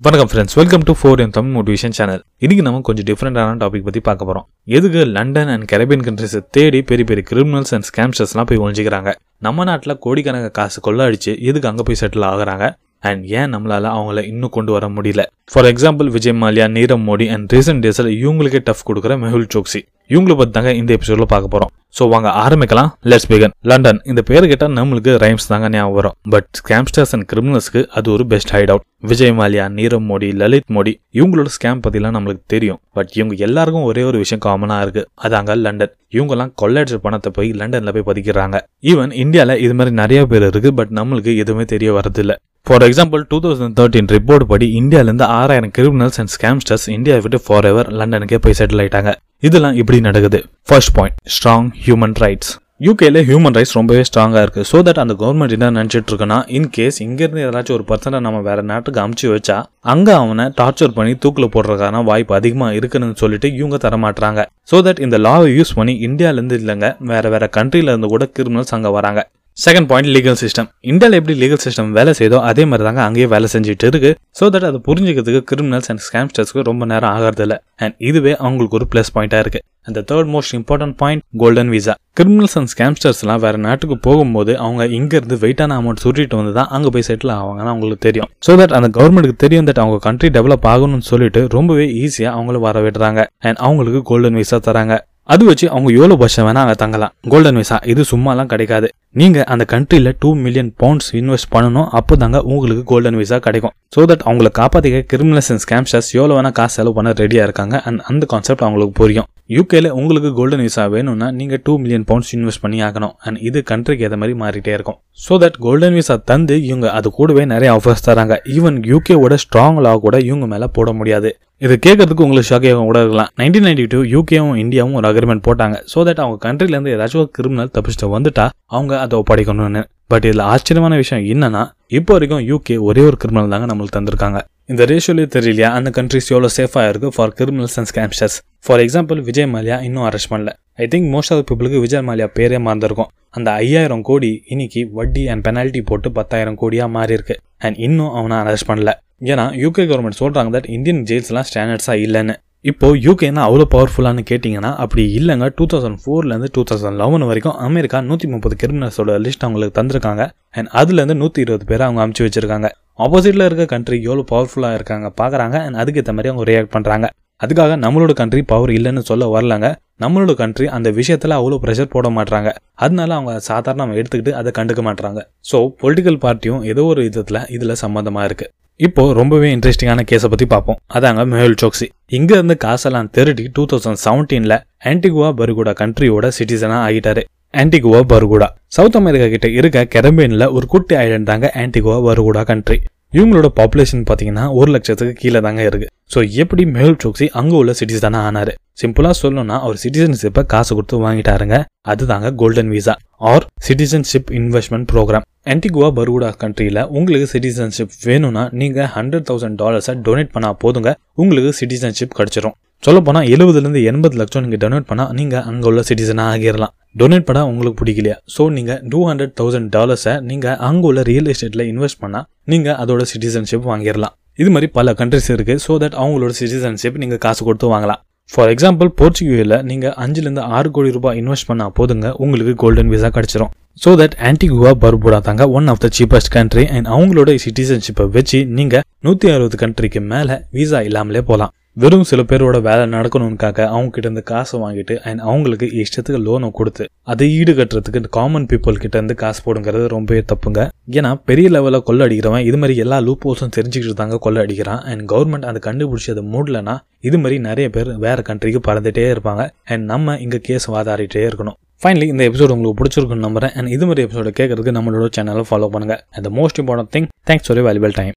வணக்கம் friends welcome to four N Tamil motivation channel இன்னைக்கு நம்ம கொஞ்சம் டிஃப்ரெண்டான டாபிக் பற்றி பார்க்க போகிறோம் எதுக்கு லண்டன் அண்ட் கரேபியன் கண்ட்ரிஸை தேடி பெரிய பெரிய கிரிமினல்ஸ் அண்ட் ஸ்கேம்ஸ்டர்ஸ்லாம் போய் ஒழிஞ்சிக்கிறாங்க? நம்ம நாட்டில் கோடிக்கணக்கான காசு கொள்ள அடிச்சு எதுக்கு அங்கே போய் செட்டில் ஆகுறாங்க? அண்ட் ஏன் நம்மளால அவங்கள இன்னும் கொண்டு வர முடியல? For example Vijay Malya Nirav Modi and recent டேஸில் இவங்களுக்கே டஃப் கொடுக்குற மெஹுல் சோக்சி இவங்களை பற்றி தாங்க இந்த எபிசோடில் பார்க்க போகிறோம் ஸோ வாங்க ஆரம்பிக்கலாம். லெட்ஸ் பிகன் லண்டன் இந்த பேர் கேட்டால் நம்மளுக்கு ரைம்ஸ் தாங்க ஞாபகம் வரும். பட் ஸ்கேம்ஸ்டர்ஸ் அண்ட் கிரிமினல்ஸ்க்கு அது ஒரு best hideout Vijay Mallya Nirav Modi Lalit Modi இவங்களோட ஸ்கேம் பற்றிலாம் நம்மளுக்கு தெரியும். பட் இவங்க எல்லாருக்கும் ஒரே ஒரு விஷயம் காமனாக இருக்கு. அதாங்க லண்டன் இவங்கெல்லாம் கொள்ளையடிச்ச பணத்தை போய் லண்டனில் போய் பதிக்கிறாங்க ஈவன் இந்தியாவில் இது மாதிரி நிறைய பேர் இருக்கு பட் நம்மளுக்கு எதுவுமே தெரிய வரதில்ல for example two thousand thirteen report படி இந்தியாவிலேருந்து ஆறாயிரம் கிரிமினல்ஸ் அண்ட் ஸ்கேம்ஸ்டர்ஸ் இந்தியா விட்டு ஃபார் எவர் லண்டனுக்கே போய் செட்டில் ஆயிட்டாங்க. இதெல்லாம் இப்படி நடக்குது. First point strong human rights யூகேல ஹியூமன் ரைட்ஸ் ரொம்பவே ஸ்ட்ராங்காக இருக்கு. ஸோ தட் அந்த கவர்மெண்ட் என்ன நினச்சிட்டு இருக்குன்னா இன் கேஸ் இங்கேருந்து ஏதாச்சும் ஒரு பர்சனை நம்ம வேற நாட்டுக்கு அமுச்சு வச்சா அங்கே அவனை டார்ச்சர் பண்ணி தூக்கில் போடுறதுக்கான வாய்ப்பு அதிகமாக இருக்குன்னு சொல்லிட்டு இவங்க தரமாட்டுறாங்க ஸோ தட் இந்த லாவை யூஸ் பண்ணி இந்தியாவிலேருந்து இல்லைங்க வேற வேற கண்ட்ரியிலேருந்து கூட கிரிமினல்ஸ் அங்கே வராங்க. செகண்ட் பாயிண்ட் லீகல் சிஸ்டம் இந்தியாவில் எப்படி லீகல் சிஸ்டம் வேலை செய்தோ அதே மாதிரி தாங்க அங்கேயே வேலை செஞ்சுட்டு இருக்கு. ஸோ தட் அதை புரிஞ்சுக்கிறதுக்கு கிரிமினல்ஸ் அண்ட் ஸ்கேம்ஸ்டர்ஸ்க்கு ரொம்ப நேரம் ஆகிறது இல்லை அண்ட் இதுவே அவங்களுக்கு ஒரு ப்ளஸ் பாயிண்டாக இருக்கு. அந்த third most important point golden visa criminals and ஸ்கேம்ஸ்டர்ஸ்லாம் வேற நாட்டுக்கு போகும்போது அவங்க இங்கேருந்து வெயிட்டான அமௌண்ட் சுட்டிட்டு வந்து தான் அங்கே போய் செட்டில் ஆவாங்கன்னு அவங்களுக்கு தெரியும். ஸோ தட் அந்த கவர்மெண்ட்டுக்கு தெரியும் தட் அவங்க கண்ட்ரி டெவலப் ஆகணும்னு சொல்லிட்டு ரொம்பவே ஈஸியாக அவங்கள வர விடுறாங்க. அண்ட் அவங்களுக்கு கோல்டன் விசா தராங்க. அது வச்சு அவங்க எவ்வளோ வருஷம் வேணால் அங்கே தங்கலாம். கோல்டன் விசா இது சும்மாலாம் கிடைக்காது. நீங்கள் அந்த கண்ட்ரியில் டூ மில்லியன் பவுண்ட்ஸ் இன்வெஸ்ட் பண்ணணும் அப்போ தாங்க உங்களுக்கு கோல்டன் விசா கிடைக்கும். ஸோ தட் அவங்களை காப்பாற்றிக்க கிரிமினல்ஸ் அண்ட் ஸ்கேம்ஸ்டர்ஸ் எவ்வளோ வேணால் காசு செலவு பண்ண ரெடியாக இருக்காங்க அண்ட் அந்த கான்செப்ட் அவங்களுக்கு புரியும். யூகேல உங்களுக்கு கோல்டன் விசா வேணும்னா நீங்கள் டூ மில்லியன் பவுண்ட்ஸ் இன்வெஸ்ட் பண்ணி ஆகணும் அண்ட் இது கண்ட்ரிக்கு ஏற்ற மாதிரி மாறிட்டே இருக்கும். ஸோ தட் கோல்டன் விசா தந்து இவங்க அது கூடவே நிறைய ஆஃபர்ஸ் தராங்க. ஈவன் யூகேவோட ஸ்ட்ராங் லா கூட இவங்க மேலே போட முடியாது. இது கேட்கறதுக்கு உங்களுக்கு ஷாக்கியாக கூட இருக்கலாம். நைன்டீன் நைன்டி டூ யூகேவும் இந்தியாவும் ஒரு அக்ரிமெண்ட் போட்டாங்க. ஸோ தட் அவங்க கண்ட்ரிலேருந்து ஏதாச்சும் ஒரு கிரிமினல் தப்பிச்சுட்டு வந்துட்டா அவங்க அதை ஒப்படைக்கணும்னு. பட் இதில் ஆச்சரியமான விஷயம் என்னன்னா இப்போ வரைக்கும் யூகே ஒரே ஒரு கிரிமினல் தாங்க நம்மளுக்கு தந்திருக்காங்க. இந்த ரேஷியோலேயே தெரியலையா? அந்த கண்ட்ரிஸ் எவ்வளோ சேஃபாக இருக்கு for criminals and scamsters for example Vijay Malya இன்னும் அரெஸ்ட் பண்ணல. ஐ திங்க் மோஸ்ட் ஆஃப் பீப்புளுக்கு விஜய் மாலியா பேரே மறந்துருக்கும். அந்த ஐயாயிரம் கோடி இன்னைக்கு வட்டி அண்ட் பெனால்ட்டி போட்டு பத்தாயிரம் கோடியாக மாறி இருக்கு அண்ட் இன்னும் அவனை அரெஸ்ட் பண்ணல. ஏன்னா யூகே கவர்மெண்ட் சொல்கிறாங்க தட் இந்தியன் ஜெயில்ஸ்லாம் ஸ்டாண்டர்ட்ஸாக இல்லைன்னு. இப்போ யூகேனா அவ்வளோ பவர்ஃபுல்லானு கேட்டிங்கன்னா அப்படி இல்லைங்க. டூ தௌசண்ட் ஃபோர்லேருந்து டூ தௌசண்ட் லெவன் வரைக்கும் அமெரிக்கா நூற்றி முப்பது கிரிமினல்ஸோட லிஸ்ட் அவங்களுக்கு தந்திருக்காங்க. அண்ட் அதுலேருந்து நூற்றி இருபது பேர் அவங்க அமுச்சு வச்சிருக்காங்க. ஆப்போசிட்டில் இருக்க கண்ட்ரி எவ்வளோ பவர்ஃபுல்லாக இருக்காங்க பார்க்குறாங்க அண்ட் அதுக்கேற்ற மாதிரி அவங்க ரியாக்ட் பண்ணுறாங்க அதுக்காக நம்மளோட கண்ட்ரி பவர் இல்லைன்னு சொல்ல வரலங்க. நம்மளோட கண்ட்ரி அந்த விஷயத்தில் அவ்வளோ ப்ரெஷர் போட மாட்டாங்க அதனால அவங்க சாதாரண எடுத்துக்கிட்டு அதை கண்டுக்க மாட்டாங்க ஸோ பொலிட்டிக்கல் பார்ட்டியும் ஏதோ ஒரு விதத்தில் இதில் சம்மந்தமாக இருக்குது இப்போ ரொம்பவே இன்ட்ரெஸ்டிங்கான கேஸை பற்றி பார்ப்போம். அதாங்க மெஹுல் சோக்சி. இங்கேருந்து காசெல்லாம் திருடி டூ தௌசண்ட் செவன்டீனில் ஆன்டிகுவா பர்குடா கண்ட்ரியோட சிட்டிசனாக ஆகிட்டாரு. ஆன்டிகுவா பர்குடா சவுத் அமெரிக்கா கிட்ட இருக்க கெரம்பேன்ல ஒரு குட்டி ஐலண்ட் தாங்க ஆன்டிகுவா பர்குடா கண்ட்ரி இவங்களோட பாப்புலேஷன் பார்த்தீங்கன்னா ஒரு லட்சத்துக்கு கீழே தாங்க இருக்கு. ஸோ எப்படி மெஹுல் சோக்சி அங்கே உள்ள சிட்டிசனாக ஆனாரு? சிம்பிளாக சொல்லணும்னா அவர் சிட்டிசன்ஷிப்பை காசு கொடுத்து வாங்கிட்டாருங்க. அதுதாங்க golden visa or citizenship investment program Antigua Barbuda கண்ட்ரியில் உங்களுக்கு சிட்டிசன்ஷிப் வேணும்னா நீங்கள் ஹண்ட்ரட் தௌசண்ட் டாலர்ஸை டொனேட் பண்ணால் போதுங்க. உங்களுக்கு சிட்டிசன்ஷிப் கிடச்சிரும். சொல்லப்போனால் எழுபதுலேருந்து எண்பது லட்சம் நீங்கள் டொனேட் பண்ணால் நீங்கள் அங்கே உள்ள சிட்டிசனாக ஆகிடலாம் டொனேட் பண்ண உங்களுக்கு பிடிக்கலையா? ஸோ நீங்கள் டூ ஹண்ட்ரட் தௌசண்ட் டாலர்ஸை நீங்கள் அங்கே உள்ள ரியல் எஸ்டேட்டில் இன்வெஸ்ட் பண்ணால் நீங்கள் அதோட சிட்டிசன்ஷிப் வாங்கிடலாம் இது மாதிரி பல கண்ட்ரிஸ் இருக்குது ஸோ தட் அவங்களோட சிட்டிசன்ஷிப் நீங்கள் காசு கொடுத்து வாங்கலாம். ஃபார் எக்ஸாம்பிள் போர்ச்சுகலில் நீங்கள் அஞ்சுலேருந்து ஆறு கோடி ரூபாய் இன்வெஸ்ட் பண்ணால் போதுங்க உங்களுக்கு கோல்டன் விசா கிடச்சிரும். ஸோ தட் ஆன்டிகுவா பர்புடா தாங்க one of the cheapest country and அவங்களோட சிட்டிசன்ஷிப்பை வச்சு நீங்கள் நூற்றி அறுபது கண்ட்ரிக்கு மேலே விசா இல்லாமலே போகலாம் வெறும் சில பேரோட வேலை நடக்கணும்னுக்காக அவங்க கிட்ட இருந்து காசை வாங்கிட்டு அண்ட் அவங்களுக்கு இஷ்டத்துக்கு லோனை கொடுத்து அதை ஈடு கட்டுறதுக்கு காமன் பீப்புள் கிட்ட இருந்து காசு போடுங்கிறது ரொம்பவே தப்புங்க. ஏன்னா பெரிய லெவலில் கொள்ள அடிக்கிறவன் இது மாதிரி எல்லா லூப் ஹோல்ஸும் தெரிஞ்சுக்கிட்டு தாங்க கொள்ள அடிக்கிறான் அண்ட் கவர்மெண்ட் அதை கண்டுபிடிச்சி அதை மூடலனா இது மாதிரி நிறைய பேர் வேற கண்ட்ரிக்கு பறந்துட்டே இருப்பாங்க. அண்ட் நம்ம இங்கே கேஸ் வாதாடிட்டே இருக்கணும். ஃபைனலி இந்த எபிசோட் உங்களுக்கு பிடிச்சிருக்குன்னு நம்புறேன். அண்ட் இது மாதிரி எபிசோட கேட்கறதுக்கு நம்மளோட சேனலை ஃபாலோ பண்ணுங்க. And most important thing thanks for valuable time